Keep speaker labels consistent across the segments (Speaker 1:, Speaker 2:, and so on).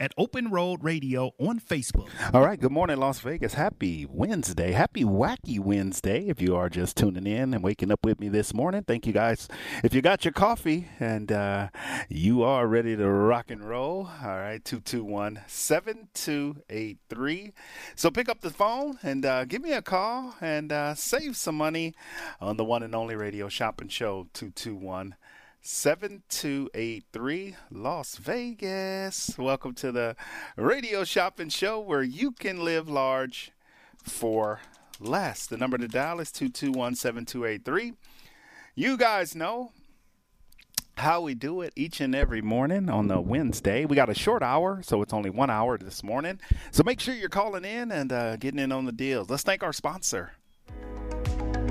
Speaker 1: at Open Road Radio on Facebook.
Speaker 2: All right. Good morning, Las Vegas. Happy Wednesday. Happy Wacky Wednesday. If you are just tuning in and waking up with me this morning, thank you guys. If you got your coffee and uh, you are ready to rock and roll, all right, 221 7283. So pick up the phone and uh, give me a call and uh, save some money on the one and only radio shopping show 221 7283 Las Vegas. Welcome to the radio shopping show where you can live large for less. The number to dial is 221 7283. You guys know how we do it each and every morning on the Wednesday. We got a short hour, so it's only one hour this morning. So make sure you're calling in and uh, getting in on the deals. Let's thank our sponsor.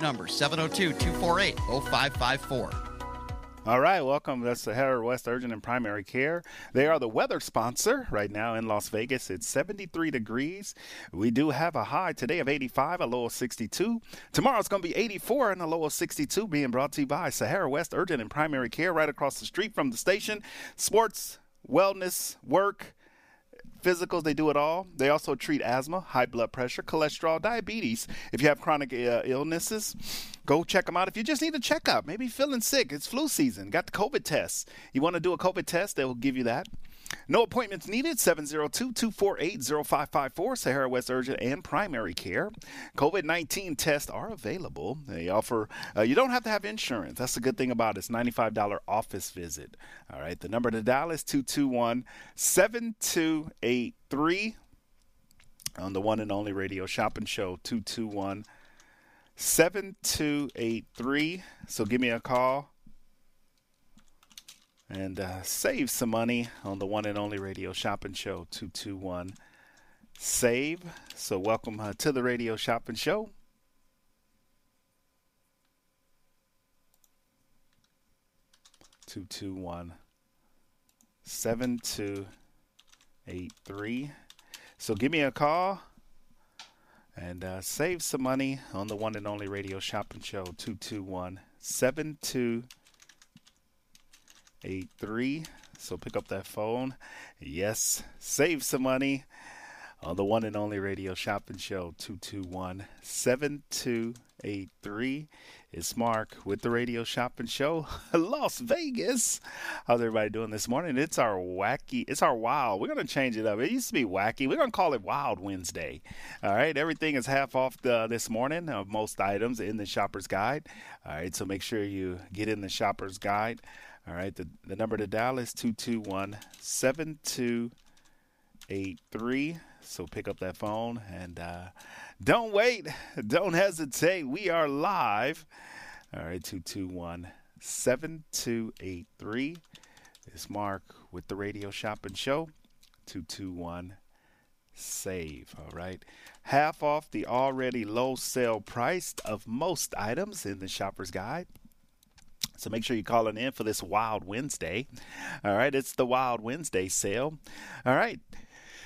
Speaker 3: number, 702 248 0554.
Speaker 2: All right, welcome. That's Sahara West Urgent and Primary Care. They are the weather sponsor right now in Las Vegas. It's 73 degrees. We do have a high today of 85, a low of 62. Tomorrow it's going to be 84 and a low of 62, being brought to you by Sahara West Urgent and Primary Care right across the street from the station. Sports, wellness, work physicals, they do it all. They also treat asthma, high blood pressure, cholesterol, diabetes. If you have chronic uh, illnesses, go check them out. If you just need a checkup, maybe feeling sick, it's flu season, got the COVID test. You want to do a COVID test, they will give you that. No appointments needed. 702-248-0554. Sahara West Urgent and Primary Care. COVID-19 tests are available. They offer. Uh, you don't have to have insurance. That's the good thing about it. It's $95 office visit. All right. The number to dial is 221-7283 on the one and only radio shopping show 221 7283. So give me a call and uh, save some money on the one and only radio shopping show 221 save so welcome uh, to the radio shopping show. Two two one. seven two eight three. So give me a call and uh, save some money on the one and only radio shopping show two two one seven two 83. So pick up that phone. Yes, save some money on the one and only radio shopping show 221 7283. It's Mark with the radio shopping show Las Vegas. How's everybody doing this morning? It's our wacky, it's our wild. We're going to change it up. It used to be wacky. We're going to call it Wild Wednesday. All right, everything is half off the, this morning of most items in the shopper's guide. All right, so make sure you get in the shopper's guide. All right, the, the number to dial is 221 7283. So pick up that phone and uh, don't wait. Don't hesitate. We are live. All right, 221 7283. It's Mark with the Radio Shopping Show. 221 save. All right. Half off the already low sale price of most items in the shopper's guide. So make sure you're calling in for this Wild Wednesday. All right, it's the Wild Wednesday sale. All right.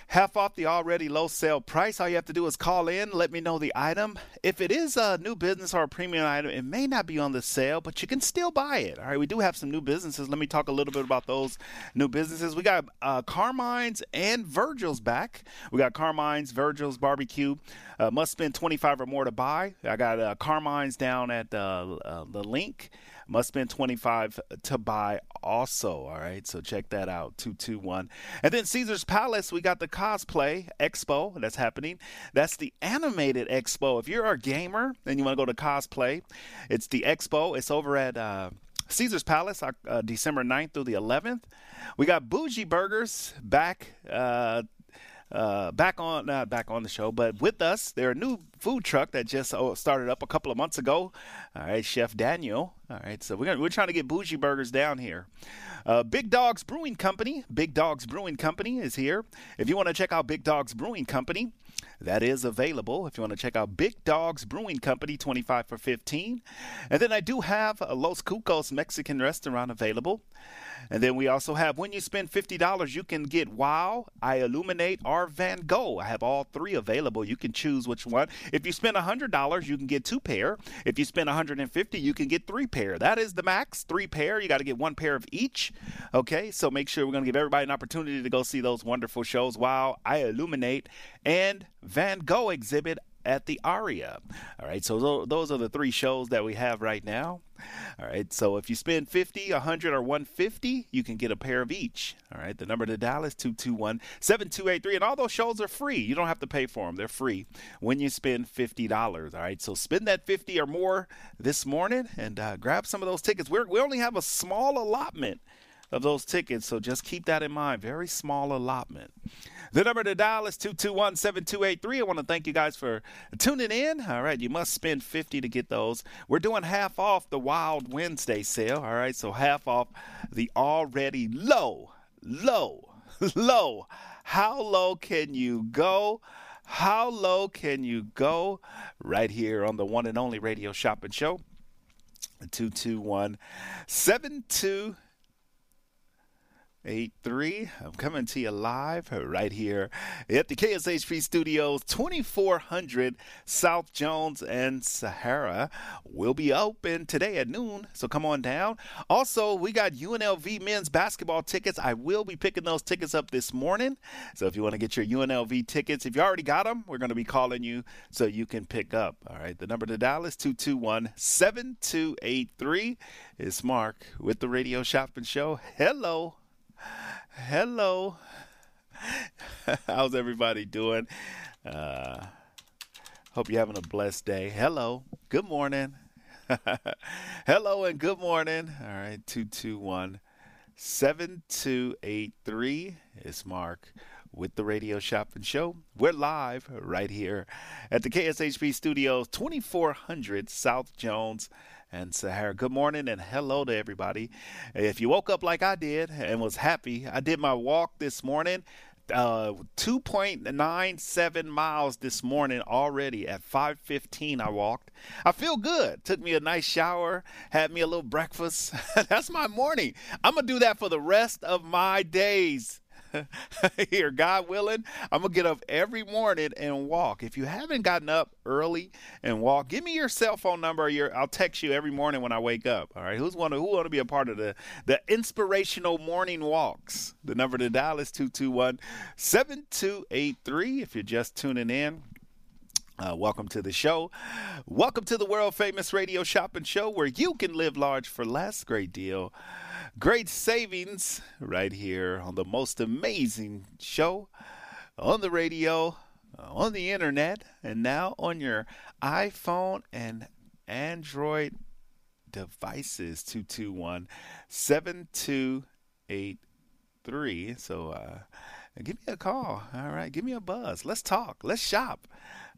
Speaker 2: Half off the already low sale price. All you have to do is call in, let me know the item. If it is a new business or a premium item, it may not be on the sale, but you can still buy it. All right, we do have some new businesses. Let me talk a little bit about those new businesses. We got uh, Carmine's and Virgil's back. We got Carmine's, Virgil's Barbecue. Uh, must spend 25 or more to buy. I got uh, Carmine's down at uh, uh, the LINQ. Must spend 25 to buy also. All right. So check that out. 221. And then Caesar's Palace, we got the cosplay expo that's happening. That's the animated expo. If you're a gamer and you want to go to cosplay, it's the expo. It's over at uh, Caesar's Palace, uh, December 9th through the 11th. We got Bougie Burgers back uh, uh, back on uh, back on the show, but with us, they're a new food truck that just oh, started up a couple of months ago. All right, Chef Daniel. All right, so we're gonna, we're trying to get bougie burgers down here. Uh, Big Dogs Brewing Company. Big Dogs Brewing Company is here. If you want to check out Big Dogs Brewing Company, that is available. If you want to check out Big Dogs Brewing Company, 25 for 15. And then I do have a Los Cucos Mexican restaurant available. And then we also have when you spend $50, you can get Wow, iLuminate, or Van Gogh. I have all three available. You can choose which one. If you spend $100, you can get two pair. If you spend 150, you can get three pair. That is the max, three pair. You got to get one pair of each. Okay, so make sure we're going to give everybody an opportunity to go see those wonderful shows. Wow, iLuminate, and Van Gogh exhibit at the Aria. All right, so those are the three shows that we have right now. All right, so if you spend 50, 100, or 150, you can get a pair of each. All right, the number to dial is 221 7283, and all those shows are free. You don't have to pay for them, they're free when you spend $50. All right, so spend that 50 or more this morning and uh, grab some of those tickets. We're, we only have a small allotment of those tickets, so just keep that in mind. Very small allotment. The number to dial is 221 7283. I want to thank you guys for tuning in. All right, you must spend 50 to get those. We're doing half off the Wild Wednesday sale. All right, so half off the already low, low, low. How low can you go? How low can you go? Right here on the one and only radio shopping show. 221 72 83. I'm coming to you live right here at the KSHP Studios, 2400 South Jones and Sahara. Will be open today at noon, so come on down. Also, we got UNLV men's basketball tickets. I will be picking those tickets up this morning. So if you want to get your UNLV tickets, if you already got them, we're going to be calling you so you can pick up. All right, the number to dial is 221 7283. It's Mark with the Radio Shopping Show. Hello. Hello. How's everybody doing? Uh, hope you're having a blessed day. Hello. Good morning. Hello and good morning. All right, 221 7283 is Mark with the Radio Shopping Show. We're live right here at the KSHP Studios, 2400 South Jones and Sahara. Good morning and hello to everybody. If you woke up like I did and was happy, I did my walk this morning. Uh, 2.97 miles this morning already at 5:15 I walked. I feel good. Took me a nice shower, had me a little breakfast. That's my morning. I'm to do that for the rest of my days. here, God willing, I'm gonna get up every morning and walk. If you haven't gotten up early and walk, give me your cell phone number. your I'll text you every morning when I wake up. All right, who's want to who want to be a part of the the inspirational morning walks? The number to dial is 221-7283. If you're just tuning in. Uh, welcome to the show. Welcome to the world famous radio shopping show where you can live large for less. Great deal. Great savings right here on the most amazing show on the radio, on the internet, and now on your iPhone and Android devices. 221 7283. So uh, give me a call. All right. Give me a buzz. Let's talk. Let's shop.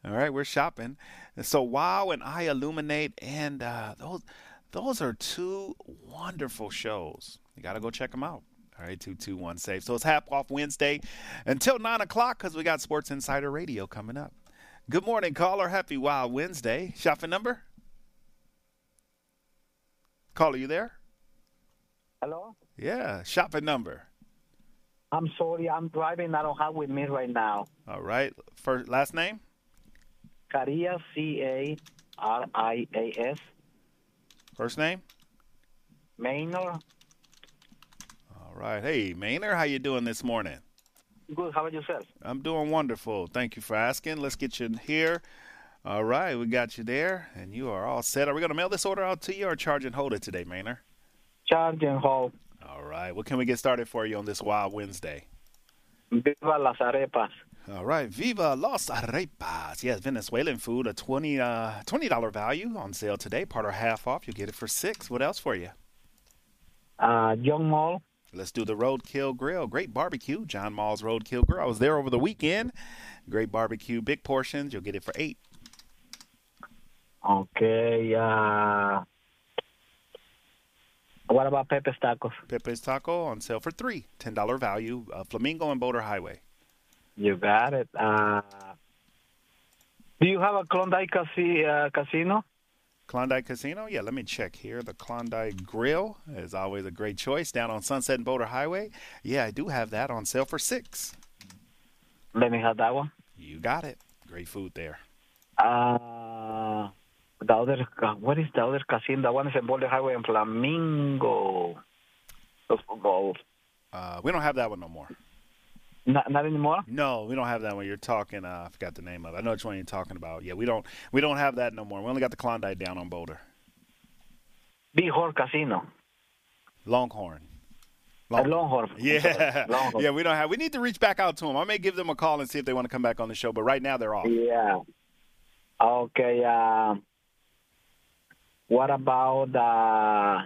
Speaker 2: All right. We're shopping. And So Wow and iLuminate, and uh, those, those are two wonderful shows. You got to go check them out. All right, 221 save. So it's half off Wednesday until 9 o'clock because we got Sports Insider Radio coming up. Good morning, caller. Happy Wild Wednesday. Shopping number? Caller, you there?
Speaker 4: Hello?
Speaker 2: Yeah, shopping number.
Speaker 4: I'm sorry, I'm driving. I don't have with me right now.
Speaker 2: All right. First, last name?
Speaker 4: Carillas, C A R I A S.
Speaker 2: First name?
Speaker 4: Maynor.
Speaker 2: All right. Hey, Maynard, how you doing this morning?
Speaker 4: Good. How about yourself?
Speaker 2: I'm doing wonderful. Thank you for asking. Let's get you in here. All right, we got you there, and you are all set. Are we going to mail this order out to you or charge and hold it today, Maynard?
Speaker 4: Charge and hold.
Speaker 2: All right. What can we get started for you on this Wild Wednesday?
Speaker 4: Viva las arepas.
Speaker 2: All right, Viva Las Arepas. Yes, Venezuelan food, a 20 uh, $20 value on sale today, part or half off. You'll get it for six. What else for you?
Speaker 4: Uh, Young Mall.
Speaker 2: Let's do the Roadkill Grill. Great barbecue. John Mull's Roadkill Grill. I was there over the weekend. Great barbecue, big portions. You'll get it for eight.
Speaker 4: Okay. Uh, what about Pepe's Tacos?
Speaker 2: Pepe's Taco on sale for three. $10 value. Uh, Flamingo and Boulder Highway.
Speaker 4: You got it. Uh, do you have a Klondike casi- uh, casino?
Speaker 2: Klondike Casino? Yeah, let me check here. The Klondike Grill is always a great choice down on Sunset and Boulder Highway. Yeah, I do have that on sale for six.
Speaker 4: Let me have that one.
Speaker 2: You got it. Great food there.
Speaker 4: Uh, the other, what is the other casino? The one is in Boulder Highway in Flamingo.
Speaker 2: Uh, we don't have that one no more.
Speaker 4: Not, not anymore.
Speaker 2: No, we don't have that one. You're talking. Uh, I forgot the name of. it. I know which one you're talking about. Yeah, we don't. We don't have that no more. We only got the Klondike down on Boulder.
Speaker 4: Big Horn Casino.
Speaker 2: Longhorn.
Speaker 4: Uh, Longhorn.
Speaker 2: Yeah,
Speaker 4: Longhorn.
Speaker 2: yeah. We don't have. We need to reach back out to them. I may give them a call and see if they want to come back on the show. But right now they're off.
Speaker 4: Yeah. Okay. Uh, what about the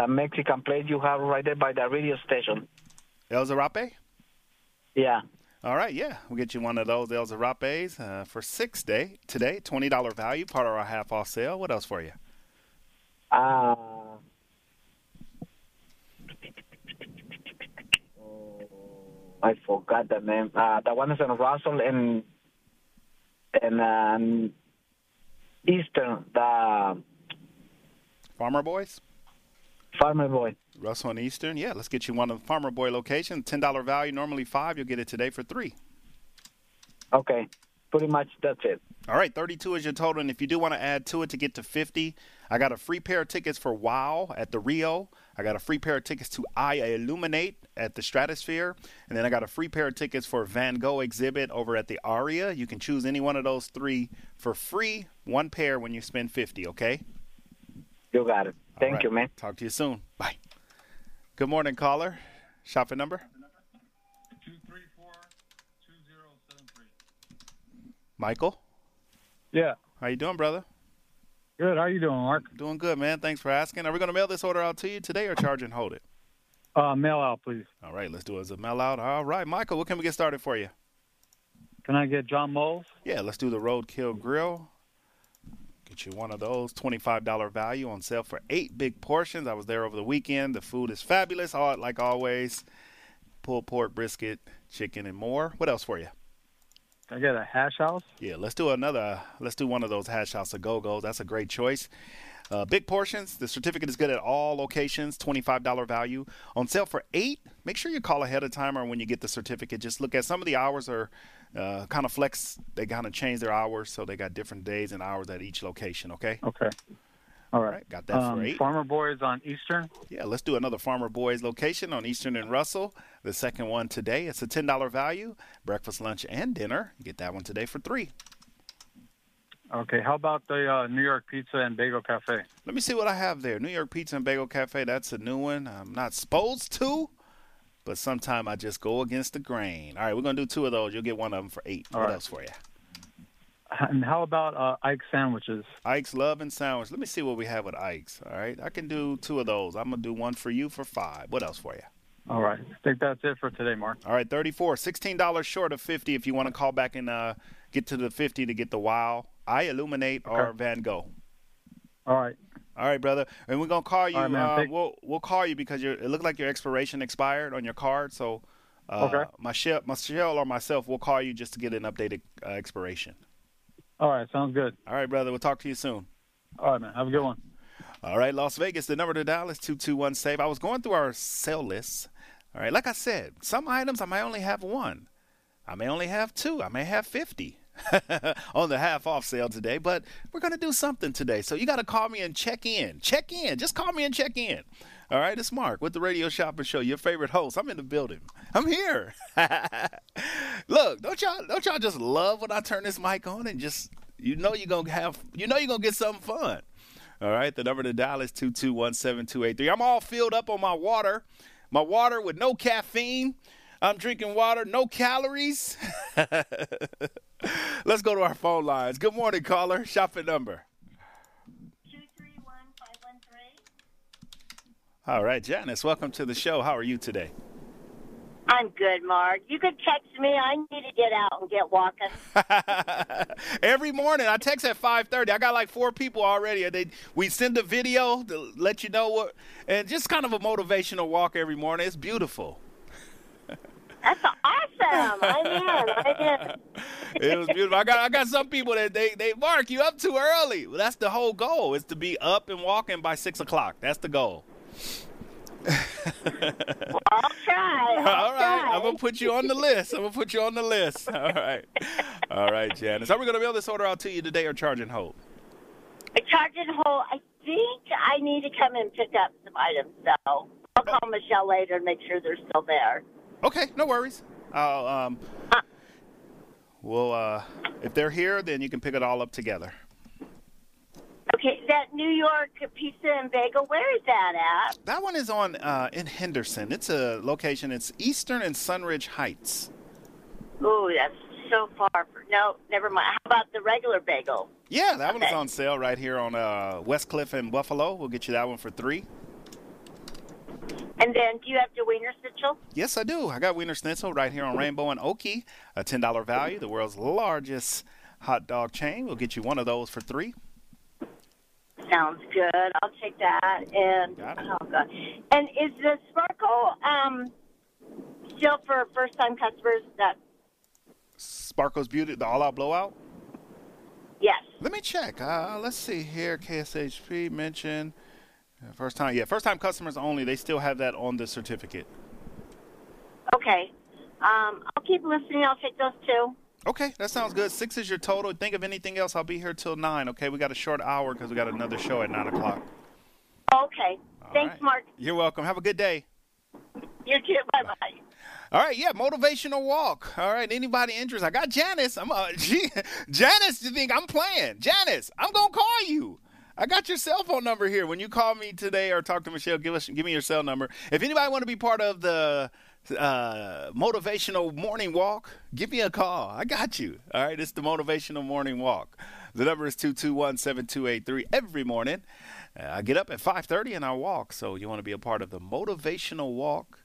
Speaker 4: the Mexican place you have right there by the radio station?
Speaker 2: El Zarape.
Speaker 4: Yeah.
Speaker 2: All right, yeah, we'll get you one of those El Zarapes uh, for six day today. Twenty dollar value, part of our half off sale. What else for you?
Speaker 4: Uh, I forgot the name. Uh, the one is in Russell and and um, Eastern, the
Speaker 2: Farmer Boys.
Speaker 4: Farmer Boy.
Speaker 2: Russell and Eastern. Yeah, let's get you one of the Farmer Boy locations. Ten dollar value, normally five. You'll get it today for three.
Speaker 4: Okay. Pretty much that's it.
Speaker 2: All right, 32 is your total. And if you do want to add to it to get to 50, I got a free pair of tickets for WOW at the Rio. I got a free pair of tickets to iLuminate at the Stratosphere. And then I got a free pair of tickets for Van Gogh exhibit over at the Aria. You can choose any one of those three for free, one pair when you spend 50, okay?
Speaker 4: You got it.
Speaker 2: All
Speaker 4: Thank
Speaker 2: right.
Speaker 4: you, man.
Speaker 2: Talk to you soon. Bye. Good morning, caller. Shopping number? Michael,
Speaker 5: Yeah.
Speaker 2: how you doing, brother?
Speaker 5: Good. How you doing, Mark?
Speaker 2: Doing good, man. Thanks for asking. Are we going to mail this order out to you today or charge and hold it?
Speaker 5: Uh, mail out, please.
Speaker 2: All right, let's do it as a mail out. All right, Michael, what can we get started for you?
Speaker 5: Can I get John Mull's?
Speaker 2: Yeah, let's do the Roadkill Grill. Get you one of those. $25 value on sale for eight big portions. I was there over the weekend. The food is fabulous, all like always. Pulled pork, brisket, chicken, and more. What else for you?
Speaker 5: I got a hash house?
Speaker 2: Yeah, let's do another. Let's do one of those hash house a go go's. That's a great choice. Uh, big portions. The certificate is good at all locations. Twenty-five dollar value on sale for eight. Make sure you call ahead of time or when you get the certificate. Just look at some of the hours are uh, kind of flex. They kind of change their hours, so they got different days and hours at each location. Okay.
Speaker 5: Okay. All right,
Speaker 2: got that
Speaker 5: Um,
Speaker 2: for eight.
Speaker 5: Farmer Boys on Eastern.
Speaker 2: Yeah, let's do another Farmer Boys location on Eastern and Russell. The second one today. It's a ten dollar value. Breakfast, lunch, and dinner. Get that one today for three.
Speaker 5: Okay. How about the uh, New York Pizza and Bagel Cafe?
Speaker 2: Let me see what I have there. New York Pizza and Bagel Cafe. That's a new one. I'm not supposed to, but sometime I just go against the grain. All right, we're gonna do two of those. You'll get one of them for eight.
Speaker 5: All
Speaker 2: what
Speaker 5: right.
Speaker 2: else for you?
Speaker 5: And how about uh, Ike sandwiches?
Speaker 2: Ike's Love and Sandwich. Let me see what we have with Ike's. All right. I can do two of those. I'm going to do one for you for five. What else for you?
Speaker 5: All right. I think that's it for today, Mark.
Speaker 2: All right, 34. $16 short of 50 if you want to call back and uh, get to the 50 to get the Wow, iLuminate, or Van Gogh.
Speaker 5: All right.
Speaker 2: All right, brother. And we're going to call you.
Speaker 5: Right, man.
Speaker 2: uh, we'll, we'll call you because you're, it looked like your expiration expired on your card. So uh,
Speaker 5: Okay.
Speaker 2: Michelle, Michelle or myself will call you just to get an updated uh, expiration.
Speaker 5: All right. Sounds good.
Speaker 2: All right, brother. We'll talk to you soon.
Speaker 5: All right, man. Have a good one.
Speaker 2: All right, Las Vegas. The number to dial is two two one save. I was going through our sale lists. All right, like I said, some items I may only have one, I may only have two, I may have fifty on the half off sale today. But we're gonna do something today, so you got to call me and check in. Check in. Just call me and check in. All right, it's Mark with the Radio Shopping Show, your favorite host. I'm in the building. I'm here. Look, don't y'all don't y'all just love when I turn this mic on and just you know you're gonna have you know you're gonna get something fun. All right, the number to dial is 2217283. I'm all filled up on my water. My water with no caffeine. I'm drinking water, no calories. Let's go to our phone lines. Good morning, caller. Shopping number. All right, Janice, welcome to the show. How are you today?
Speaker 6: I'm good, Mark. You could text me. I need to get out and get walking.
Speaker 2: Every morning I text at 5:30. I got like four people already. They we send a video to let you know what and just kind of a motivational walk every morning. It's beautiful.
Speaker 6: That's awesome. I'm in. I'm in.
Speaker 2: It was beautiful. I got I got some people that they they mark you up too early. Well, that's the whole goal is to be up and walking by six o'clock. That's the goal.
Speaker 6: I'll try. I'll
Speaker 2: All right,
Speaker 6: try.
Speaker 2: I'm gonna put you on the list. I'm gonna put you on the list. All right, all right, Janice. Are we gonna mail this order out to you today or charge and hold?
Speaker 6: A charge and hold. I think I need to come and pick up some items, so I'll call Michelle later and make sure they're still there.
Speaker 2: Okay, no worries. I'll um, well, uh, if they're here, then you can pick it all up together.
Speaker 6: Okay, that New York pizza and bagel. Where is that at?
Speaker 2: That one is on uh, in Henderson. It's a location. It's Eastern and Sunridge Heights.
Speaker 6: Ooh, that's so far. For, no, never mind. How about the regular bagel?
Speaker 2: Yeah, that one is on sale right here on uh, West Cliff and Buffalo. We'll get you that one for three.
Speaker 6: And then, do you have the wiener schnitzel?
Speaker 2: Yes, I do. I got Wiener Schnitzel right here on Rainbow and Oakey, a ten dollar value. The world's largest hot dog chain. We'll get you one of those for three.
Speaker 6: Sounds good. I'll take that. And oh god. And is the sparkle um still for first time customers? That
Speaker 2: Sparkle's Beauty, the all out blowout.
Speaker 6: yes.
Speaker 2: Let me check. Uh, let's see here. KSHP mentioned uh, first time. Yeah, first time customers only. They still have that on the certificate.
Speaker 6: Okay. Um, I'll keep listening. I'll take those two.
Speaker 2: Okay, that sounds good. Six is your total. Think of anything else. I'll be here till nine. Okay, we got a short hour because we got another show at nine o'clock.
Speaker 6: Okay.
Speaker 2: All
Speaker 6: Thanks,
Speaker 2: right.
Speaker 6: Mark.
Speaker 2: You're welcome. Have a good day.
Speaker 6: You too. Bye bye.
Speaker 2: All right, yeah, motivational walk. All right, anybody interested? I got Janice. I'm uh, Janice. You think I'm playing? Janice, I'm gonna call you. I got your cell phone number here. When you call me today or talk to Michelle, give us give me your cell number. If anybody want to be part of the uh, motivational morning walk, give me a call. I got you. All right, it's the motivational morning walk. The number is 221-7283 every morning. Uh, I get up at 5:30 and I walk. So you want to be a part of the motivational walk?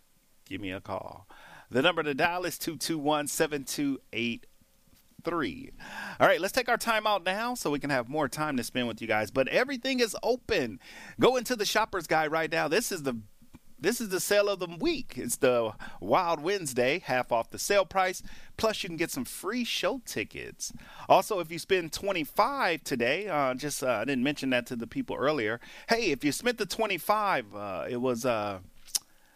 Speaker 2: Give me a call. The number to dial is 221 7283. All right, let's take our time out now so we can have more time to spend with you guys. But everything is open. Go into the shopper's guide right now. This is the this is the sale of the week. It's the Wild Wednesday, half off the sale price. Plus, you can get some free show tickets. Also, if you spend 25 today, uh, just uh, I didn't mention that to the people earlier. Hey, if you spent the 25, uh, it was uh,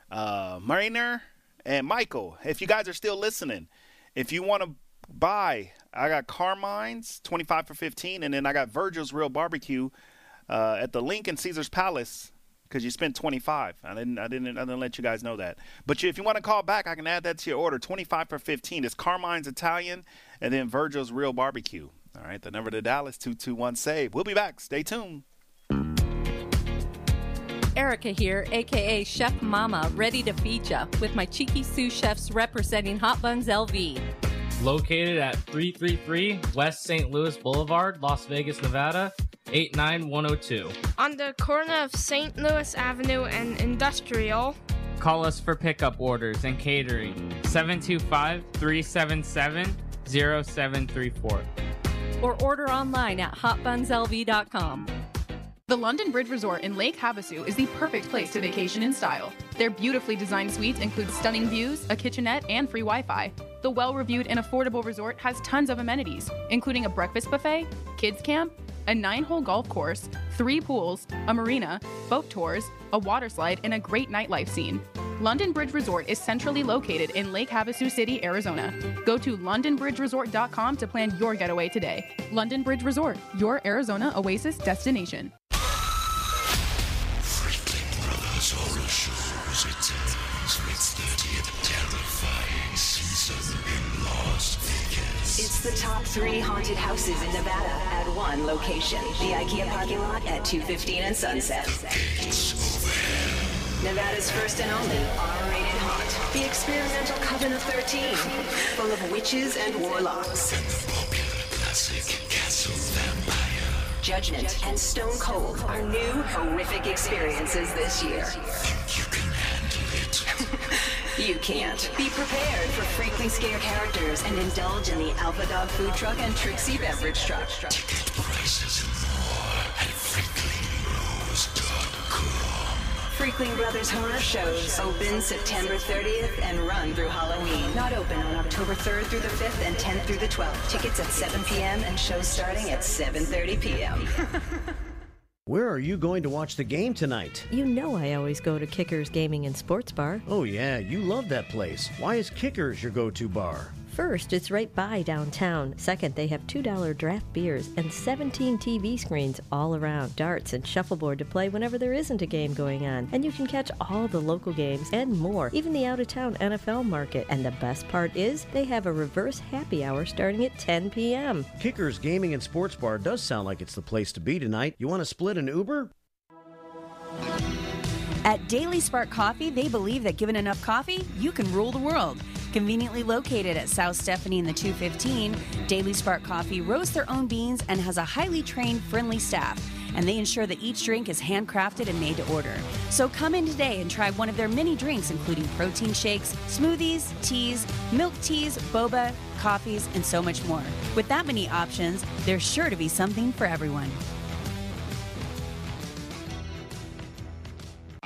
Speaker 2: uh, Mariner and Michael. If you guys are still listening, if you want to buy, I got Carmine's 25 for 15, and then I got Virgil's Real Barbecue uh, at the Lincoln Caesar's Palace because you spent 25. I didn't, I didn't, I didn't let you guys know that. But you, if you want to call back, I can add that to your order. 25 for 15. It's Carmine's Italian, and then Virgil's Real Barbecue. All right, the number to Dallas 221 save. We'll be back. Stay tuned.
Speaker 7: Erica here, aka Chef Mama, ready to feed ya with my cheeky sous chefs representing Hot Buns LV.
Speaker 8: Located at 333 West St. Louis Boulevard, Las Vegas, Nevada, 89102.
Speaker 9: On the corner of St. Louis Avenue and Industrial.
Speaker 8: Call us for pickup orders and catering 725 377 0734.
Speaker 7: Or order online at hotbunslv.com.
Speaker 10: The London Bridge Resort in Lake Havasu is the perfect place to vacation in style. Their beautifully designed suites include stunning views, a kitchenette, and free Wi Fi. The well reviewed and affordable resort has tons of amenities, including a breakfast buffet, kids camp, a nine hole golf course, three pools, a marina, boat tours, a water slide, and a great nightlife scene. London Bridge Resort is centrally located in Lake Havasu City, Arizona. Go to londonbridgeresort.com to plan your getaway today. London Bridge Resort, your Arizona oasis destination.
Speaker 11: The top three haunted houses in Nevada at one location. The IKEA parking lot at 215 and Sunset. Nevada's first and only R-rated haunt. The experimental Coven of 13. Full of witches and warlocks.
Speaker 12: Classic Castle Vampire.
Speaker 11: Judgment and Stone Cold are new horrific experiences this year. You can't. Be prepared for freakly scare characters and indulge in the Alpha Dog food truck and Trixie beverage truck.
Speaker 12: Prices and more at FreaklingBros.com.
Speaker 11: Freakling Brothers Horror Shows open September 30th and run through Halloween. Not open on October 3rd through the 5th and 10th through the 12th. Tickets at 7 p.m. and shows starting at 7.30 p.m.
Speaker 13: Where are you going to watch the game tonight?
Speaker 14: You know I always go to Kickers Gaming and Sports Bar.
Speaker 13: Oh, yeah, you love that place. Why is Kickers your go to bar?
Speaker 14: First, it's right by downtown. Second, they have $2 draft beers and 17 TV screens all around, darts and shuffleboard to play whenever there isn't a game going on. And you can catch all the local games and more, even the out of town NFL market. And the best part is, they have a reverse happy hour starting at 10 p.m.
Speaker 13: Kickers Gaming and Sports Bar does sound like it's the place to be tonight. You want to split an Uber?
Speaker 15: At Daily Spark Coffee, they believe that given enough coffee, you can rule the world. Conveniently located at South Stephanie in the 215, Daily Spark Coffee roasts their own beans and has a highly trained, friendly staff. And they ensure that each drink is handcrafted and made to order. So come in today and try one of their many drinks, including protein shakes, smoothies, teas, milk teas, boba, coffees, and so much more. With that many options, there's sure to be something for everyone.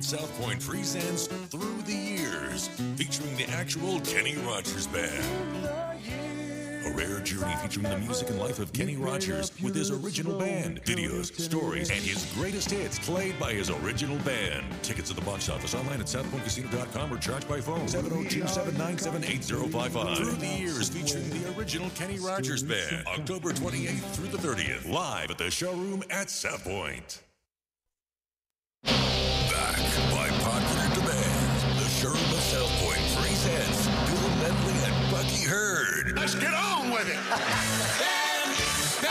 Speaker 12: the South Point presents Through the Years, featuring the actual Kenny Rogers Band. A rare journey featuring the music and life of Kenny Rogers with his original band, videos, stories, and his greatest hits played by his original band. Tickets at the box office online at southpointcasino.com or charged by phone 702 797 8055. Through the Years featuring the original Kenny Rogers Band. October 28th through the 30th, live at the showroom at South Point. Back by popular demand, the showroom of South Point presents Bill Medley and Bucky Heard. Let's get on with it. the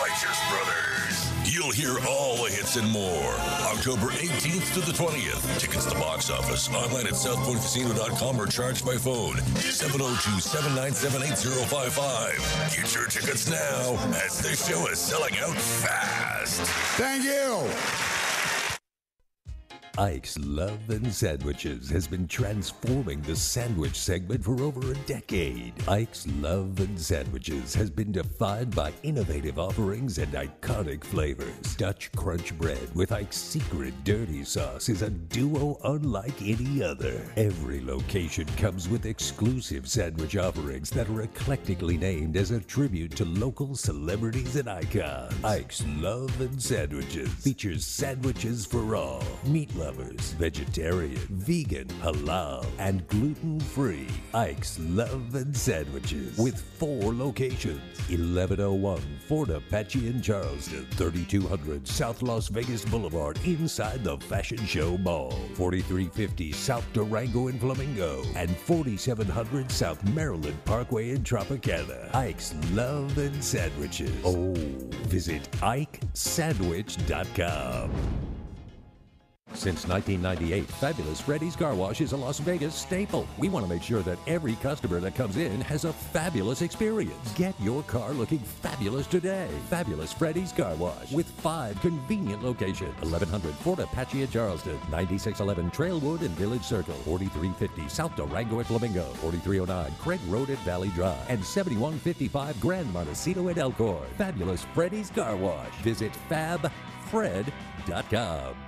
Speaker 12: Righteous Brothers. You'll hear all the hits and more. October 18th to the 20th. Tickets to box office online at southpointcasino.com or charged by phone 702-797-8055. Get your tickets now as the show is selling out fast.
Speaker 16: Thank you. Ike's Love and Sandwiches has been transforming the sandwich segment for over a decade. Ike's Love and Sandwiches has been defined by innovative offerings and iconic flavors. Dutch Crunch Bread with Ike's secret dirty sauce is a duo unlike any other. Every location comes with exclusive sandwich offerings that are eclectically named as a tribute to local celebrities and icons. Ike's Love and Sandwiches features sandwiches for all. Meat lovers, vegetarian, vegan, halal, and gluten free. Ike's Love and Sandwiches with four locations 1101 Fort Apache in Charleston, 3200 South Las Vegas Boulevard inside the Fashion Show Mall, 4350 South Durango in Flamingo, and 4700 South Maryland Parkway in Tropicana. Ike's Love and Sandwiches. Oh, visit IkeSandwich.com. Since 1998, Fabulous Freddy's Car Wash is a Las Vegas staple. We want to make sure that every customer that comes in has a fabulous experience. Get your car looking fabulous today. Fabulous Freddy's Car Wash with five convenient locations 1100 Fort Apache in Charleston, 9611 Trailwood and Village Circle, 4350 South Durango at Flamingo, 4309 Craig Road at Valley Drive, and 7155 Grand Montecito at Elkhorn. Fabulous Freddy's Car Wash. Visit fabfred.com.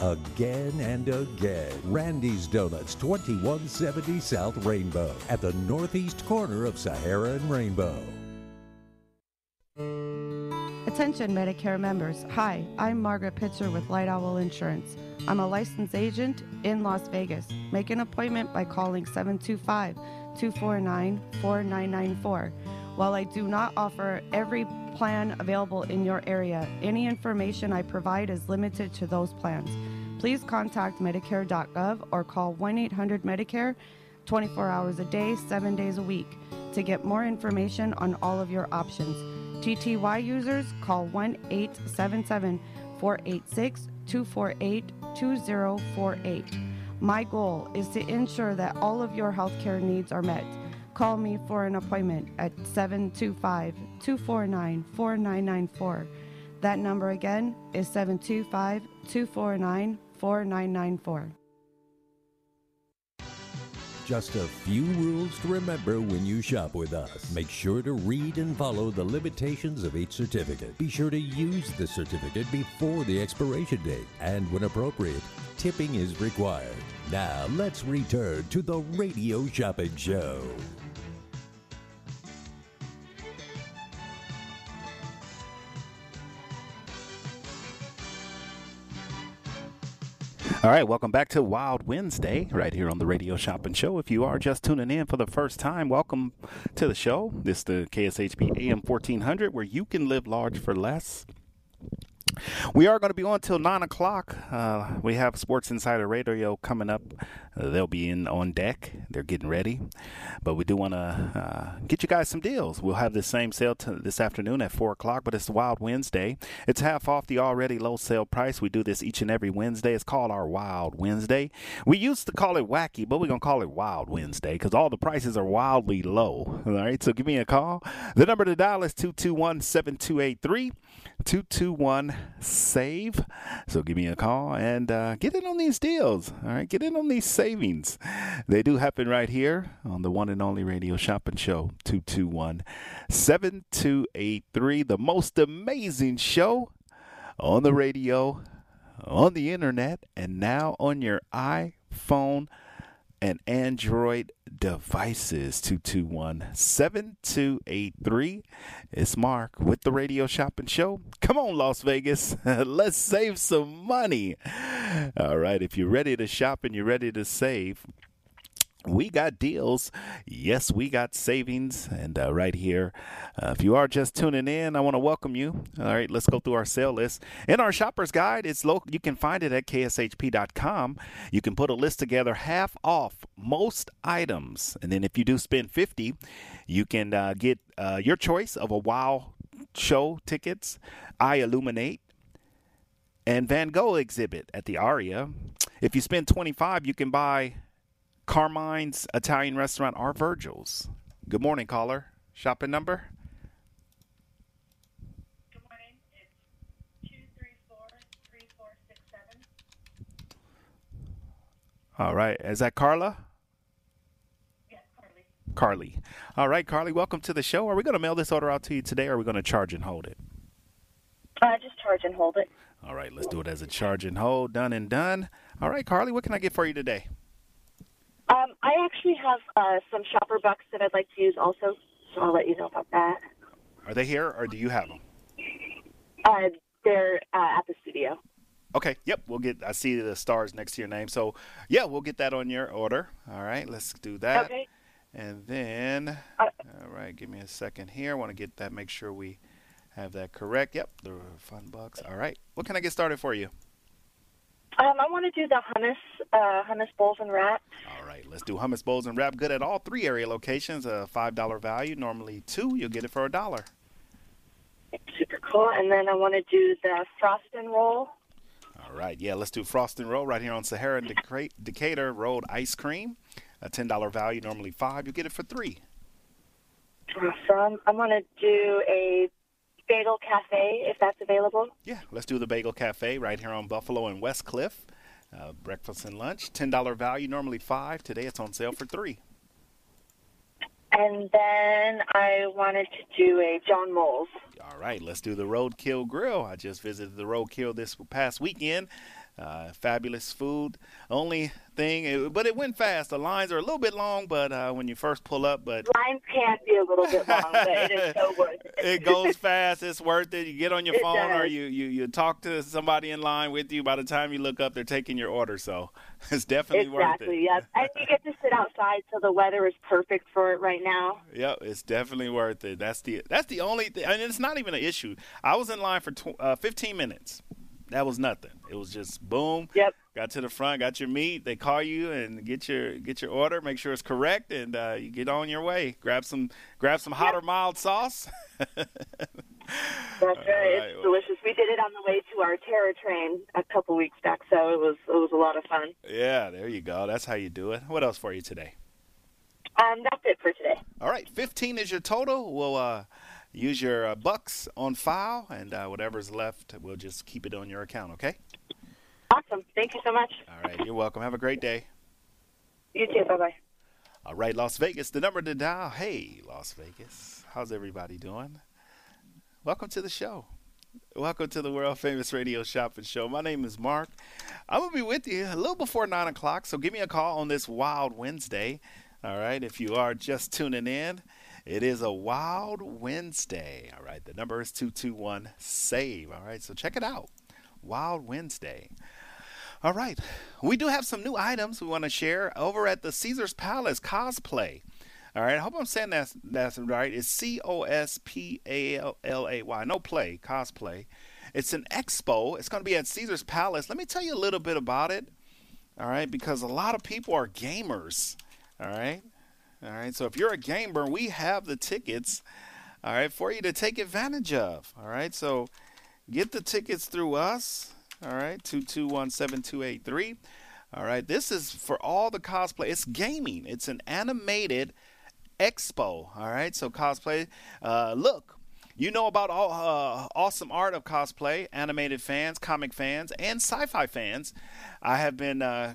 Speaker 16: again and again. Randy's Donuts, 2170 South Rainbow, at the northeast corner of Sahara and Rainbow.
Speaker 17: Attention Medicare members. Hi, I'm Margaret Pitcher with Light Owl Insurance. I'm a licensed agent in Las Vegas. Make an appointment by calling 725 249 4994. While I do not offer every plan available in your area, any information I provide is limited to those plans. Please contact Medicare.gov or call 1 800 Medicare 24 hours a day, 7 days a week to get more information on all of your options. TTY users call 1 877 486 248 2048. My goal is to ensure that all of your healthcare needs are met. Call me for an appointment at 725 249 4994. That number again is 725 249 4994.
Speaker 16: Just a few rules to remember when you shop with us. Make sure to read and follow the limitations of each certificate. Be sure to use the certificate before the expiration date. And when appropriate, tipping is required. Now, let's return to the Radio Shopping Show.
Speaker 2: All right, welcome back to Wild Wednesday, right here on the Radio Shopping Show. If you are just tuning in for the first time, welcome to the show. This is the KSHP AM 1400, where you can live large for less. We are going to be on till nine o'clock. Uh, we have Sports Insider Radio coming up. Uh, they'll be in on deck. They're getting ready, but we do want to uh, get you guys some deals. We'll have the same sale t- this afternoon at four o'clock, but it's Wild Wednesday. It's half off the already low sale price. We do this each and every Wednesday. It's called our Wild Wednesday. We used to call it wacky, but we're gonna call it Wild Wednesday because all the prices are wildly low. All right, so give me a call. The number to dial is two two one seven two eight three. 221 SAVE. So give me a call and uh, get in on these deals. All right, get in on these savings. They do happen right here on the one and only radio shopping show 221 7283. The most amazing show on the radio, on the internet, and now on your iPhone and Android devices. 221 7283. It's Mark with the Radio Shopping Show. Come on, Las Vegas. Let's save some money. All right. If you're ready to shop and you're ready to save, we got deals. Yes, we got savings. And uh, right here, uh, if you are just tuning in, I want to welcome you. All right, let's go through our sale list. In our shopper's guide, it's local. You can find it at kshp.com. You can put a list together half off most items. And then if you do spend 50, you can uh, get uh, your choice of a wow show tickets, iLuminate, and Van Gogh exhibit at the Aria. If you spend 25, you can buy Carmine's Italian restaurant or Virgil's. Good morning, caller. Shopping number?
Speaker 18: Good morning. It's 234-3467.
Speaker 2: All right. Is that Carla?
Speaker 18: Yes, Carly.
Speaker 2: Carly. All right, Carly, welcome to the show. Are we going to mail this order out to you today or are we going to charge and hold it?
Speaker 18: Uh, just charge and hold it.
Speaker 2: All right, let's do it as a charge and hold. Done and done. All right, Carly, what can I get for you today?
Speaker 18: Um, I actually have uh, some shopper bucks that I'd like to use also, so I'll let you know about that.
Speaker 2: Are they here or do you have them?
Speaker 18: Uh, they're uh, at the studio.
Speaker 2: Okay, yep, we'll get I see the stars next to your name. So, yeah, we'll get that on your order. All right, let's do that.
Speaker 18: Okay.
Speaker 2: And then
Speaker 18: Uh,
Speaker 2: all right, give me a second here. I want to get that make sure we have that correct. Yep, the fun bucks. All right. What can I get started for you?
Speaker 18: Um, I want to do the hummus, uh, hummus bowls and wraps.
Speaker 2: All right, let's do hummus bowls and wrap. Good at all three area locations. A five dollar value. Normally two. You'll get it for a dollar.
Speaker 18: Super cool. And then I want to do the frost and roll.
Speaker 2: All right, yeah, let's do frost and roll right here on Sahara Deca- Decatur rolled ice cream. A ten dollar value. Normally five. You get it for three.
Speaker 18: Awesome. I want to do a bagel cafe if that's available.
Speaker 2: Yeah, let's do the Bagel Cafe right here on Buffalo and West Cliff. Uh, breakfast and lunch. Ten dollar value. Normally five. Today it's on sale for three.
Speaker 18: And then I wanted to do a John Mull's.
Speaker 2: All right, let's do the Roadkill Grill. I just visited the Roadkill this past weekend. Uh, fabulous food. Only thing, it, but it went fast. The lines are a little bit long, but uh, when you first pull up, but
Speaker 18: Lines can be a little bit long, but it is so worth it.
Speaker 2: it goes fast. It's worth it. You get on your
Speaker 18: It
Speaker 2: phone or you, you you talk to somebody in line with you. By the time you look up, they're taking your order. So it's definitely worth it.
Speaker 18: Exactly, yes. And you get to sit outside, so the weather is perfect for it right now.
Speaker 2: Yep, it's definitely worth it. That's the that's the only thing, and it's not even an issue. I was in line for tw- uh, 15 minutes. That was nothing. It was just boom.
Speaker 18: Yep.
Speaker 2: Got to the front, got your meat. They call you and get your get your order. Make sure it's correct, and uh, you get on your way. Grab some grab some hot or mild sauce.
Speaker 18: That's right. It's delicious. We did it on the way to our terror train a couple weeks back, so it was it was a lot of fun.
Speaker 2: yeah, there you go. That's how you do it. What else for you today?
Speaker 18: Um, that's it for today.
Speaker 2: All right, 15 is your total. We'll uh, use your uh, bucks on file, and uh, whatever's left, we'll just keep it on your account. Okay.
Speaker 18: Awesome. Thank you so much.
Speaker 2: All right. You're welcome. Have a great day.
Speaker 18: You too. Bye bye.
Speaker 2: All right, Las Vegas, the number to dial. Hey, Las Vegas. How's everybody doing? Welcome to the show. Welcome to the world famous radio shopping show. My name is Mark. I'm going to be with you a little before 9 o'clock, so give me a call on this Wild Wednesday. All right, if you are just tuning in, it is a Wild Wednesday. All right, the number is 221 SAVE. All right, so check it out. Wild Wednesday. All right. We do have some new items we want to share over at the Caesars Palace cosplay. All right. I hope I'm saying that's that's right. It's C O S P A L L A Y. No play, cosplay. It's an expo. It's going to be at Caesars Palace. Let me tell you a little bit about it. All right, because a lot of people are gamers. All right. All right. So if you're a gamer, we have the tickets. All right, for you to take advantage of. All right. So get the tickets through us. All right, 221-7283. All right, this is for all the cosplay. It's gaming. It's an animated expo. All right, so cosplay. Uh, look, You know about all uh, awesome art of cosplay, animated fans, comic fans, and sci-fi fans. I have been uh,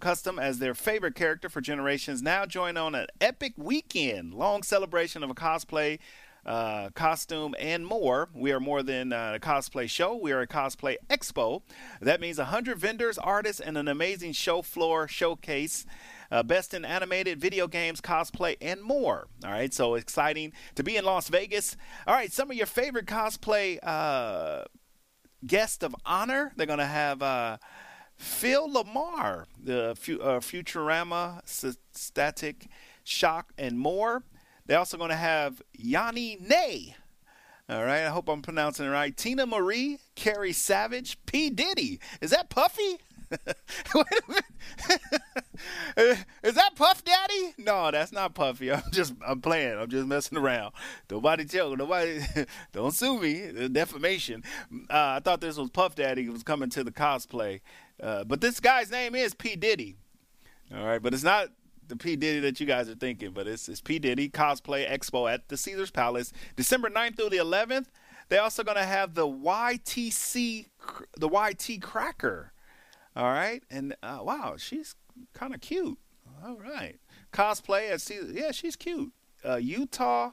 Speaker 2: custom as their favorite character for generations. Now join on an epic weekend, long celebration of a cosplay. Uh, costume and more. We are more than uh, a cosplay show. We are a cosplay expo. That means 100 vendors, artists, and an amazing show floor showcase uh, best in animated video games, cosplay, and more. All right, so exciting to be in Las Vegas. All right, some of your favorite cosplay uh, guests of honor. They're going to have uh, Phil LaMarr, the uh, Futurama, Static Shock, and more. They're also going to have Yanni Nay. All right, I hope I'm pronouncing it right. Tina Marie, Carrie Savage, P. Diddy. Is that Puffy? Is that Puff Daddy? No, that's not Puffy. I'm just I'm playing. I'm just messing around. Nobody tell nobody don't sue me. Defamation. Uh, I thought this was Puff Daddy was coming to the cosplay. Uh, but this guy's name is P. Diddy. All right, but it's not the P. Diddy that you guys are thinking, but it's, it's P. Diddy Cosplay Expo at the Caesars Palace, December 9th through the 11th. They're also going to have the YTC, the YT Cracker. All right, and uh, wow, she's kind of cute. All right, cosplay at Caesars. Yeah, she's cute. Uh, Utah.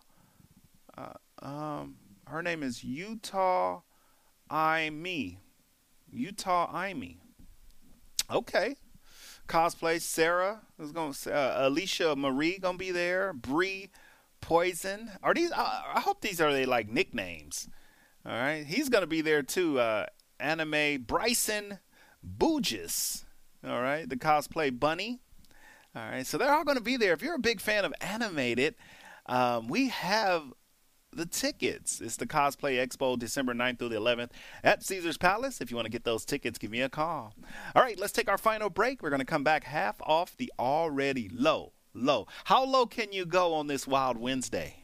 Speaker 2: Uh, um, her name is Utah I Me. Utah I Me. Okay, cosplay. Sarah is going. to uh, Alicia Marie gonna be there. Bree Poison. Are these? I, I hope these are they like nicknames. All right, he's gonna be there too. Uh, anime Bryson Baugus. All right, the cosplay bunny. All right, so they're all to be there. If you're a big fan of animated, um, we have the tickets. It's the Cosplay Expo December 9th through the 11th at Caesars Palace. If you want to get those tickets, give me a call. All right, let's take our final break. We're going to come back half off the already low, low. How low can you go on this Wild Wednesday?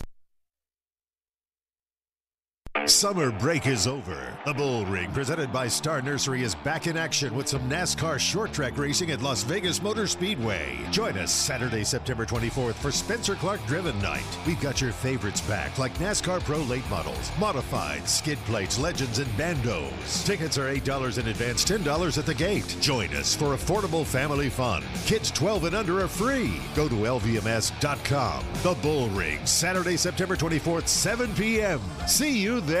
Speaker 19: Summer break is over. The Bull Ring, presented by Star Nursery, is back in action with some NASCAR short track racing at Las Vegas Motor Speedway. Join us Saturday, September 24th for Spencer Clark Driven Night. We've got your favorites back, like NASCAR Pro late models, modified, skid plates, legends, and bandos. Tickets are $8 in advance, $10 at the gate. Join us for affordable family fun. Kids 12 and under are free. Go to LVMS.com. The Bull Ring, Saturday, September 24th, 7 p.m. See you there.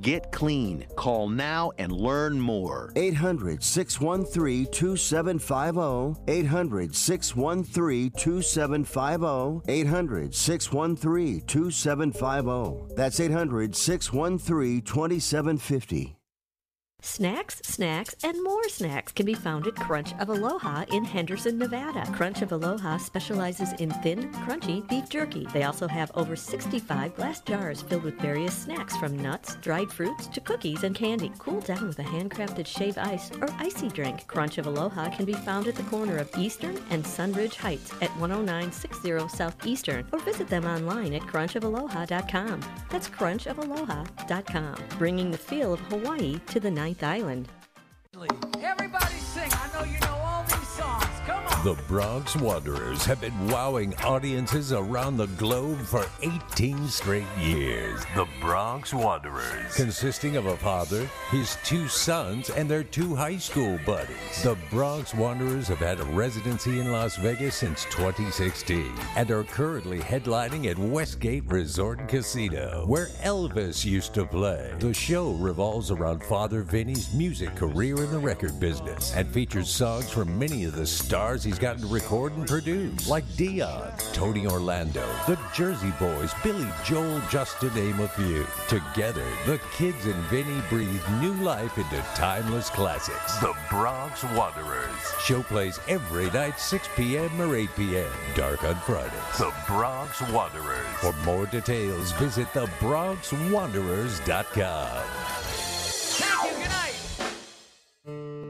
Speaker 20: Get clean. Call now and learn more.
Speaker 21: 800 613 2750. 800 613 2750. 800 613 2750. That's 800 613 2750.
Speaker 14: Snacks, snacks, and more snacks can be found at Crunch of Aloha in Henderson, Nevada. Crunch of Aloha specializes in thin, crunchy beef jerky. They also have over 65 glass jars filled with various snacks from nuts, dried fruits, to cookies and candy. Cool down with a handcrafted shave ice or icy drink. Crunch of Aloha can be found at the corner of Eastern and Sunridge Heights at 10960 Southeastern or visit them online at crunchofaloha.com. That's crunchofaloha.com, bringing the feel of Hawaii to the ninth island.
Speaker 22: Everybody
Speaker 16: The Bronx Wanderers have been wowing audiences around the globe for 18 straight years. The Bronx Wanderers, consisting of a father, his two sons, and their two high school buddies. The Bronx Wanderers have had a residency in Las Vegas since 2016 and are currently headlining at Westgate Resort and Casino, where Elvis used to play. The show revolves around Father Vinny's music career in the record business and features songs from many of the stars he's gotten to record and produce, like Dion, Tony Orlando, the Jersey Boys, Billy Joel, just to name a few. Together, the kids and Vinny breathe new life into timeless classics. The Bronx Wanderers. Show plays every night, 6 p.m. or 8 p.m. Dark on Fridays. The Bronx Wanderers. For more details, visit thebronxwanderers.com.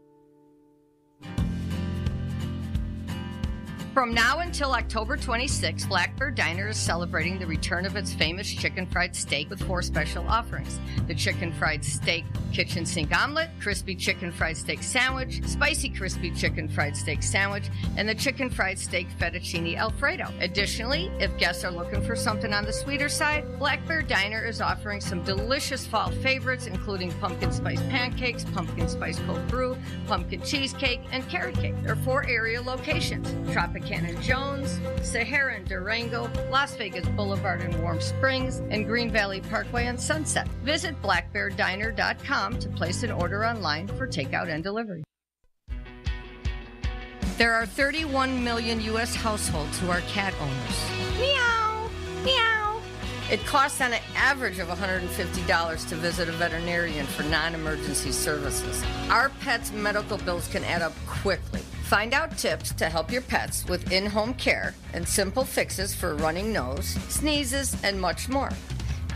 Speaker 23: From now until October 26th, Black Bear Diner is celebrating the return of its famous chicken fried steak with four special offerings the chicken fried steak kitchen sink omelet, crispy chicken fried steak sandwich, spicy crispy chicken fried steak sandwich, and the chicken fried steak fettuccine alfredo. Additionally, if guests are looking for something on the sweeter side, Black Bear Diner is offering some delicious fall favorites, including pumpkin spice pancakes, pumpkin spice cold brew, pumpkin cheesecake, and carrot cake. There are four area locations Tropicana Jones, Sahara and Durango, Las Vegas Boulevard and Warm Springs, and Green Valley Parkway and Sunset. Visit blackbeardiner.com to place an order online for takeout and delivery. There are 31 million U.S. households who are cat owners. Meow, meow. It costs on an average of $150 to visit a veterinarian for non emergency services. Our pets' medical bills can add up quickly. Find out tips to help your pets with in home care and simple fixes for running nose, sneezes, and much more.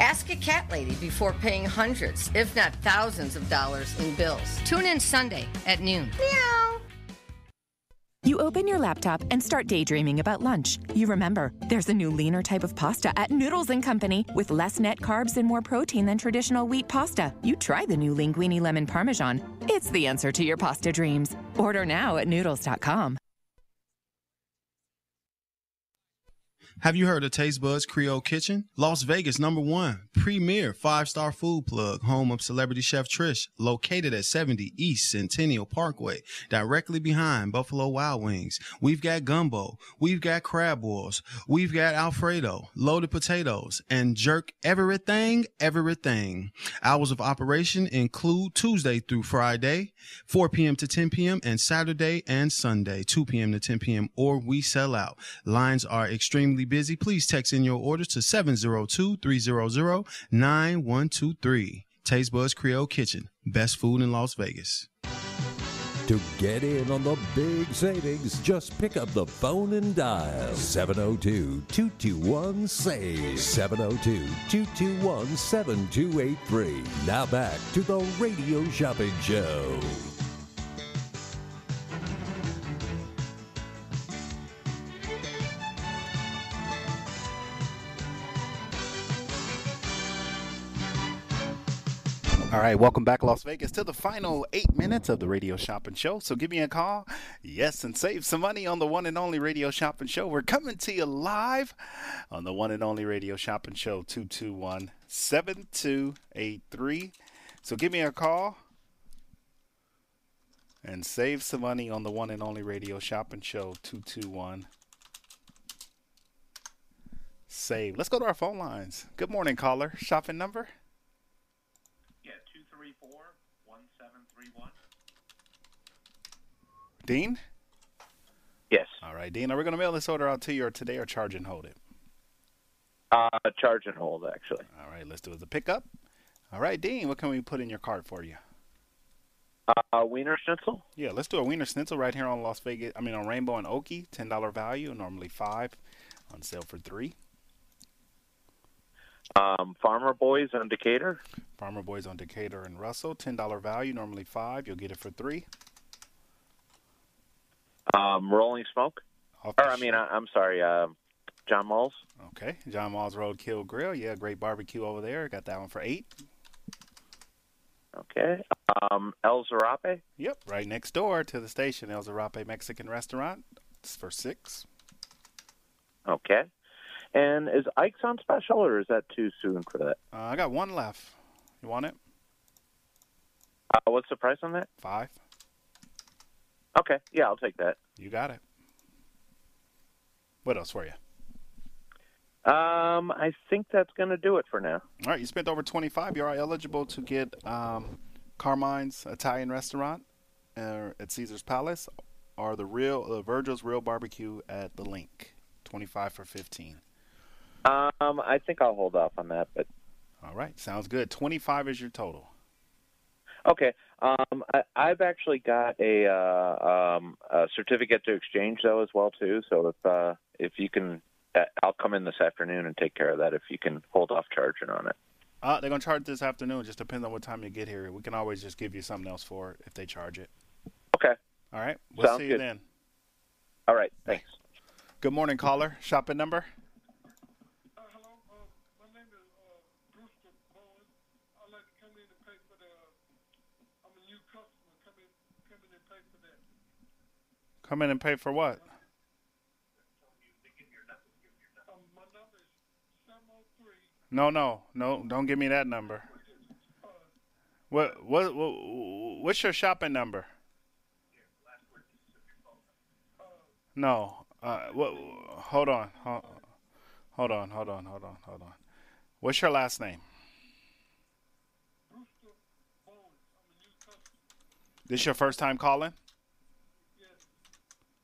Speaker 23: Ask a cat lady before paying hundreds, if not thousands of dollars in bills. Tune in Sunday at noon. Meow.
Speaker 24: You open your laptop and start daydreaming about lunch. You remember, there's a new leaner type of pasta at Noodles Company with less net carbs and more protein than traditional wheat pasta. You try the new linguine lemon parmesan. It's the answer to your pasta dreams. Order now at noodles.com.
Speaker 25: Have you heard of Taste Buds Creole Kitchen? Las Vegas number one, premier five-star food plug, home of celebrity chef Trish, located at 70 East Centennial Parkway, directly behind Buffalo Wild Wings. We've got gumbo, we've got crab balls, we've got Alfredo, loaded potatoes, and jerk everything, everything. Hours of operation include Tuesday through Friday, 4 p.m. to 10 p.m., and Saturday and Sunday, 2 p.m. to 10 p.m., or we sell out. Lines are extremely busy. Please text in your orders to 702-300-9123. Taste Buds Creole Kitchen. Best food in Las Vegas.
Speaker 16: To get in on the big savings, just pick up the phone and dial 702 221 SAVE. 702 221 7283. Now back to the Radio Shopping Show.
Speaker 2: All right, welcome back, Las Vegas, to the final eight minutes of the Radio Shopping Show. So give me a call, yes, and save some money on the one and only Radio Shopping Show. We're coming to you live on the one and only Radio Shopping Show, 221 7283. So give me a call and save some money on the one and only Radio Shopping Show, 221 Save. Let's go to our phone lines. Good morning, caller. Shopping number? Dean?
Speaker 26: Yes.
Speaker 2: All right, Dean. Are we going to mail this order out to you or today or charge and hold it?
Speaker 26: Uh, charge and hold, actually.
Speaker 2: All right, let's do it as a pickup. All right, Dean, what can we put in your cart for you?
Speaker 26: Uh, Wiener Schnitzel?
Speaker 2: Yeah, let's do a Wiener Schnitzel right here on Las Vegas. I mean, on Rainbow and Oakey, $10 value, normally 5 on sale for 3
Speaker 26: Um, Farmer Boys on Decatur?
Speaker 2: Farmer Boys on Decatur and Russell, $10 value, normally 5 You'll get it for 3
Speaker 26: Um, Rolling Smoke? Or, I mean, I, I'm sorry, uh, John Mull's?
Speaker 2: Okay, John Mull's Roadkill Grill. Yeah, great barbecue over there. Got that one for 8
Speaker 26: Okay. Um, El Zarape?
Speaker 2: Yep, right next door to the station, El Zarape Mexican Restaurant. It's for 6
Speaker 26: Okay. And is Ike's on special, or is that too soon for that?
Speaker 2: uh, I got one left. You want it?
Speaker 26: Uh, what's the price on that?
Speaker 2: 5
Speaker 26: Okay. Yeah, I'll take that.
Speaker 2: You got it. What else for you?
Speaker 26: Um, I think that's going to do it for now.
Speaker 2: All right, you spent over 25. You are eligible to get um, Carmine's Italian restaurant uh, at Caesar's Palace or the real uh, Virgil's Real Barbecue at the LINQ. 25 for 15.
Speaker 26: Um, I think I'll hold off on that, but
Speaker 2: All right, sounds good. 25 is your total.
Speaker 26: Okay. Um, I, I've actually got a, uh, um, a certificate to exchange though as well too. So if uh, if you can, uh, I'll come in this afternoon and take care of that. If you can hold off charging on it.
Speaker 2: Uh, they're going to charge this afternoon. It just depends on what time you get here. We can always just give you something else for it if they charge it.
Speaker 26: Okay.
Speaker 2: All right, we'll
Speaker 26: Sounds
Speaker 2: see you
Speaker 26: good.
Speaker 2: then.
Speaker 26: All right. Thanks.
Speaker 2: Good morning, caller. Shopping number? Come in and pay for what? No, no, no! Don't give me that number. What, what, what what's your shopping number? No. Uh, what? Hold on. Hold, hold on. Hold on. Hold on. Hold on. What's your last name? This your first time calling?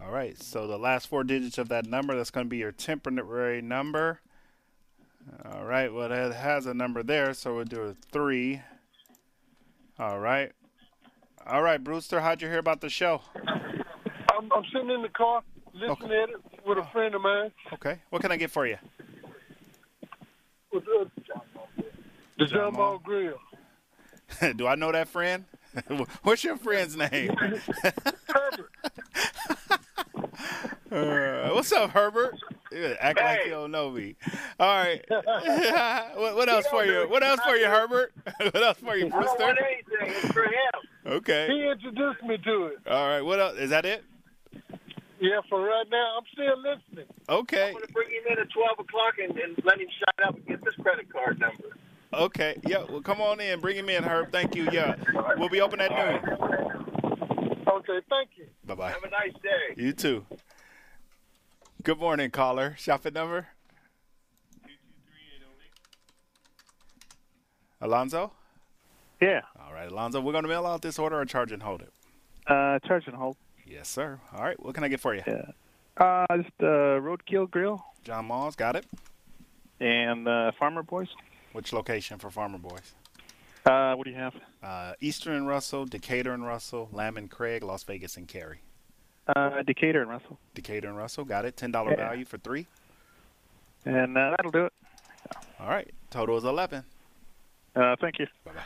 Speaker 2: All right. So the last four digits of that number, that's going to be your temporary number. All right. Well, it has a number there, so we'll do a three. All right. All right, Brewster. How'd you hear about the show?
Speaker 27: I'm, I'm sitting in the car listening at it with a friend of mine.
Speaker 2: Okay. What can I get for you?
Speaker 27: With, uh, the John Ball Grill.
Speaker 2: Do I know that friend? What's your friend's name?
Speaker 27: Herbert.
Speaker 2: Uh, what's up, Herbert? Act like you don't know me. All right. what, what else for you? What else for you, Herbert? what else for you, Brewster?
Speaker 27: anything. It's for him.
Speaker 2: Okay.
Speaker 27: He introduced me to it.
Speaker 2: All right. What else? Is that it?
Speaker 27: Yeah, for right now, I'm still listening.
Speaker 2: Okay.
Speaker 27: I'm going to bring him in at 12 o'clock and, and let him sign up and get this credit card number.
Speaker 2: Okay. Yeah. Well, come on in. Bring him in, Herb. Thank you. Yeah. We'll be open at noon.
Speaker 27: Okay, thank you.
Speaker 2: Bye bye.
Speaker 27: Have a nice day.
Speaker 2: You too. Good morning, caller. Shopping number? Alonzo?
Speaker 28: Yeah.
Speaker 2: All right, Alonzo. We're going to mail out this order or charge and hold it?
Speaker 28: Uh, charge and hold.
Speaker 2: Yes, sir. All right. What can I get for you?
Speaker 28: Yeah. Uh, just uh, Roadkill Grill
Speaker 2: John Mull's. Got it.
Speaker 28: and uh, Farmer Boys.
Speaker 2: Which location for Farmer Boys?
Speaker 28: Uh, what do you have?
Speaker 2: Uh, Eastern and Russell, Decatur and Russell, Lamb and Craig, Las Vegas and Cary.
Speaker 28: Uh, Decatur and Russell.
Speaker 2: Decatur and Russell. Got it. $10
Speaker 28: Yeah.
Speaker 2: value for three.
Speaker 28: And uh, that'll do it.
Speaker 2: All right. Total is 11.
Speaker 28: Uh, thank you.
Speaker 2: Bye bye.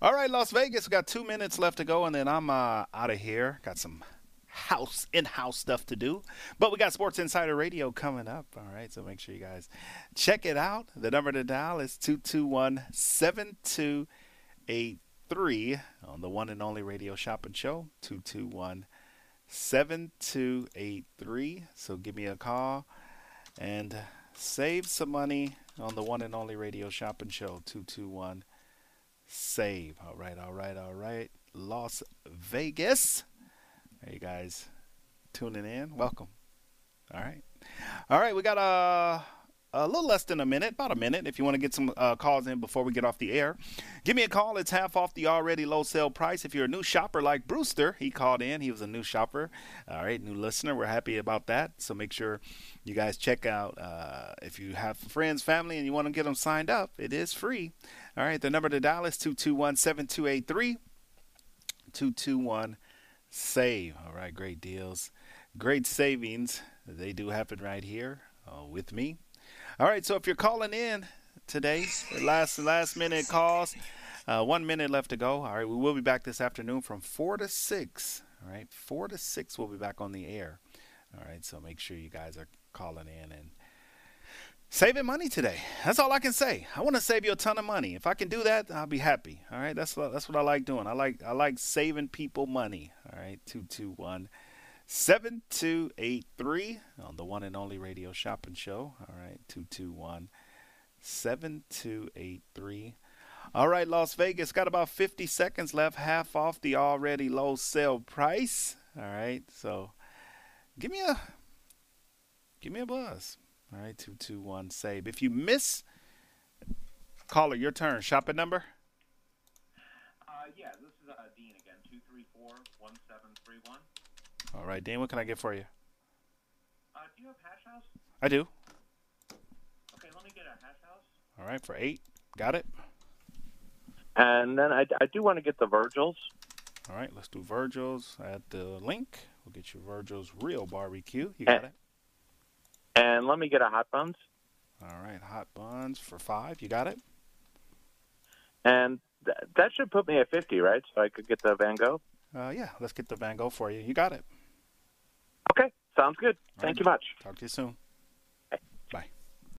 Speaker 2: All right, Las Vegas. We got two minutes left to go, and then I'm uh, out of here. Got some house in-house stuff to do, but we got Sports Insider Radio coming up. All right, so make sure you guys check it out. The number to dial is two two one seven two eight three on the one and only Radio Shopping Show. Two two one 7283. So give me a call and save some money on the one and only radio shopping show 221 save. All right, all right, all right. Las Vegas. Hey, guys tuning in. Welcome. All right. All right, we got a. a little less than a minute, about a minute, if you want to get some uh, calls in before we get off the air. Give me a call. It's half off the already low sale price. If you're a new shopper like Brewster, he called in. He was a new shopper. All right, new listener. We're happy about that. So make sure you guys check out. Uh, if you have friends, family, and you want to get them signed up, it is free. All right, the number to dial is 221 7283. 221 SAVE. All right, great deals, great savings. They do happen right here uh, with me. All right, so if you're calling in today, last last minute calls, uh, one minute left to go. All right, we will be back this afternoon from four to six. All right, four to six, we'll be back on the air. All right, so make sure you guys are calling in and saving money today. That's all I can say. I want to save you a ton of money. If I can do that, I'll be happy. All right, that's that's what I like doing. I like I like saving people money. All right, two two one. 7283 on the one and only radio shopping show. All right, 221 7283. All right, Las Vegas got about 50 seconds left, half off the already low sale price. All right, so give me a give me a buzz. All right, 221 save. If you miss caller, your turn. Shopping number?
Speaker 26: Uh, yeah, this is uh, Dean again, 234 1731.
Speaker 2: All right, Dean, what can I get for you?
Speaker 26: Uh, do you have hash house?
Speaker 2: I do.
Speaker 26: Okay, let me get a hash house.
Speaker 2: All right, for eight. Got it.
Speaker 26: And then I, I do want to get the Virgils.
Speaker 2: All right, let's do Virgil's at the LINQ. We'll get you Virgil's real barbecue. You got it.
Speaker 26: And let me get a hot buns.
Speaker 2: All right, hot buns for five. You got it.
Speaker 26: And th- that should put me at 50, right? So I could get the Van Gogh?
Speaker 2: Uh, yeah, let's get the Van Gogh for you. You got it.
Speaker 26: Okay, sounds good. Thank you much.
Speaker 2: Talk to you soon.